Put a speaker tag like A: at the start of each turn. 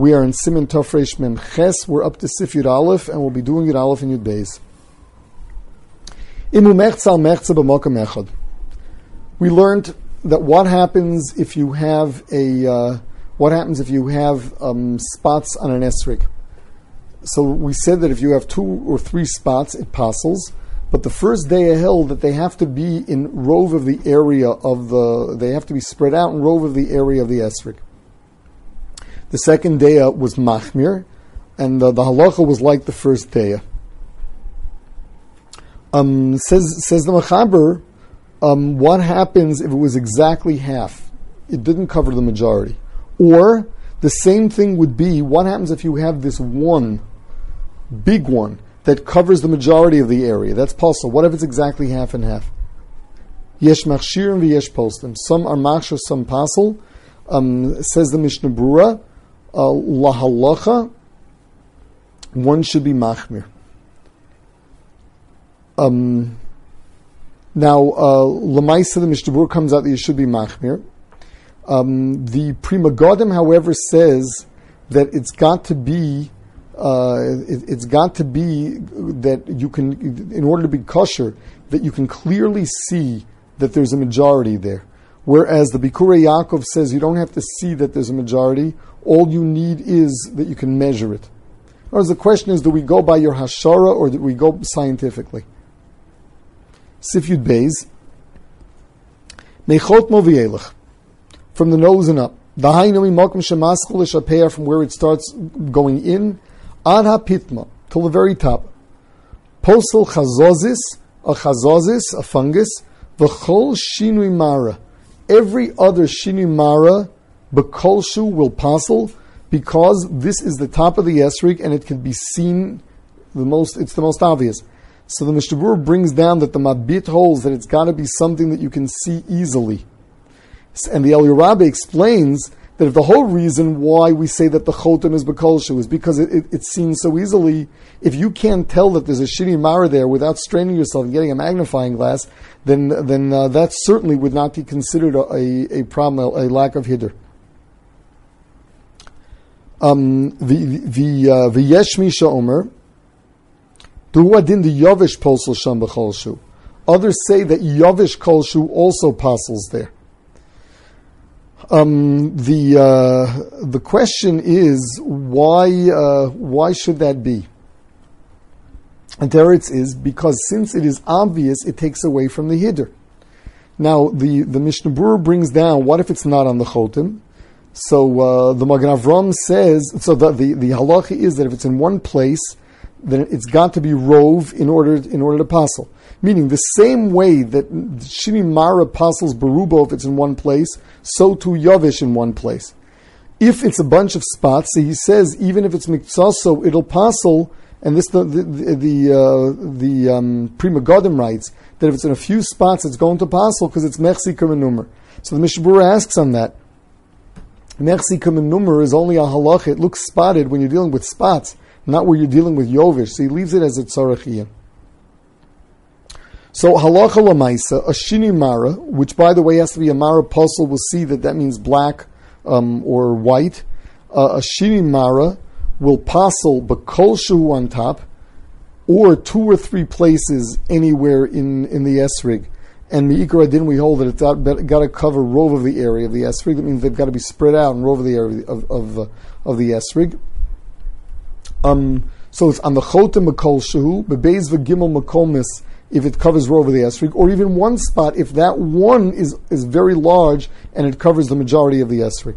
A: We are in Siman Tofresh Mem Ches. We're up to Sif Yud Aleph, and we'll be doing Yud Aleph and Yud Beis. Imu Mechzal Mechza B'Mokam Echad. We learned that what happens if you have a uh, what happens if you have um, spots on an esrig. So we said that if you have two or three spots, it passes. But the first day held that they have to be in rove of the area of the, they have to be spread out in rove of the area of the esrig. The second day was machmir, and the, the halacha was like the first day. Um, says says the machaber, um, what happens if it was exactly half? It didn't cover the majority. Or the same thing would be what happens if you have this one big one that covers the majority of the area. That's possible. What if it's exactly half and half? Yesh machshir and v'yesh postim. Some are machshir, some pasul. Um, says the Mishnah Brura, lahalacha, one should be machmir. Um, now, uh, Lamaisa, the Mishnah comes out that you should be machmir. Um, the Pri Megadim, however, says that it's got to be uh, it, has got to be that you can, in order to be kosher, that you can clearly see that there's a majority there. Whereas the Bikurei Yaakov says you don't have to see that there's a majority. All you need is that you can measure it. Whereas the question is, do we go by your hashara or do we go scientifically? Sifyud Beis. Mechot Movielech. From the nose and up. From where it starts going in Ad pitma till the very top. Postal chazozis, a chazozis, a fungus, v'chol shinui mara. Every other shinui mara, bekolshu will passel, because this is the top of the esrig and it can be seen the most, it's the most obvious. So the Mishnah brings down that the Mabit holds that it's got to be something that you can see easily. And the Eliyah Rabbah explains that if the whole reason why we say that the chotem is bekolshu is because it, it, seen so easily, if you can't tell that there's a shinui mara there without straining yourself and getting a magnifying glass, then then uh, that certainly would not be considered a, a, a problem, a, lack of hider. Um, the the uh, the yeshmisha omer do adin the yovish posel sham becholshu. Others say that yavish kolshu also passes there. Um, the uh, the question is why uh, why should that be? And teretz is because since it is obvious, it takes away from the hider. Now the the Mishnah Berurah brings down what if it's not on the chotim? So uh, the Magen Avram says so. The, the the halacha is that if it's in one place, then it's got to be rove in order in order to passel. Meaning the same way that Shini Mara passes Barubo if it's in one place, so too Yavish in one place. If it's a bunch of spots, so he says even if it's Miksaso, it'll passel, and this the the the, uh, the um, Pri Megadim writes that if it's in a few spots, it's going to passel because it's Mechsi Kumenumer. So the Mishabura asks on that. Mechsi Kumenumer is only a halach. It looks spotted when you're dealing with spots, not where you're dealing with Yovish. So he leaves it as a tzarachiyah. So halacha lamaisa, a shini mara, which by the way has to be a mara puzzle, we'll see that that means black um, or white. Uh, a shini mara will passel bakolshu on top, or two or three places anywhere in, in the esrig. And mi'ikra din we hold that it's got, got to cover rove of the area of the esrig. That means they've got to be spread out and rove of the area of of, of the esrig. Um, so it's on the chotem makolshu, bebeis v'gimel makomis if it covers over the esrig, or even one spot if that one is, is very large and it covers the majority of the esrig.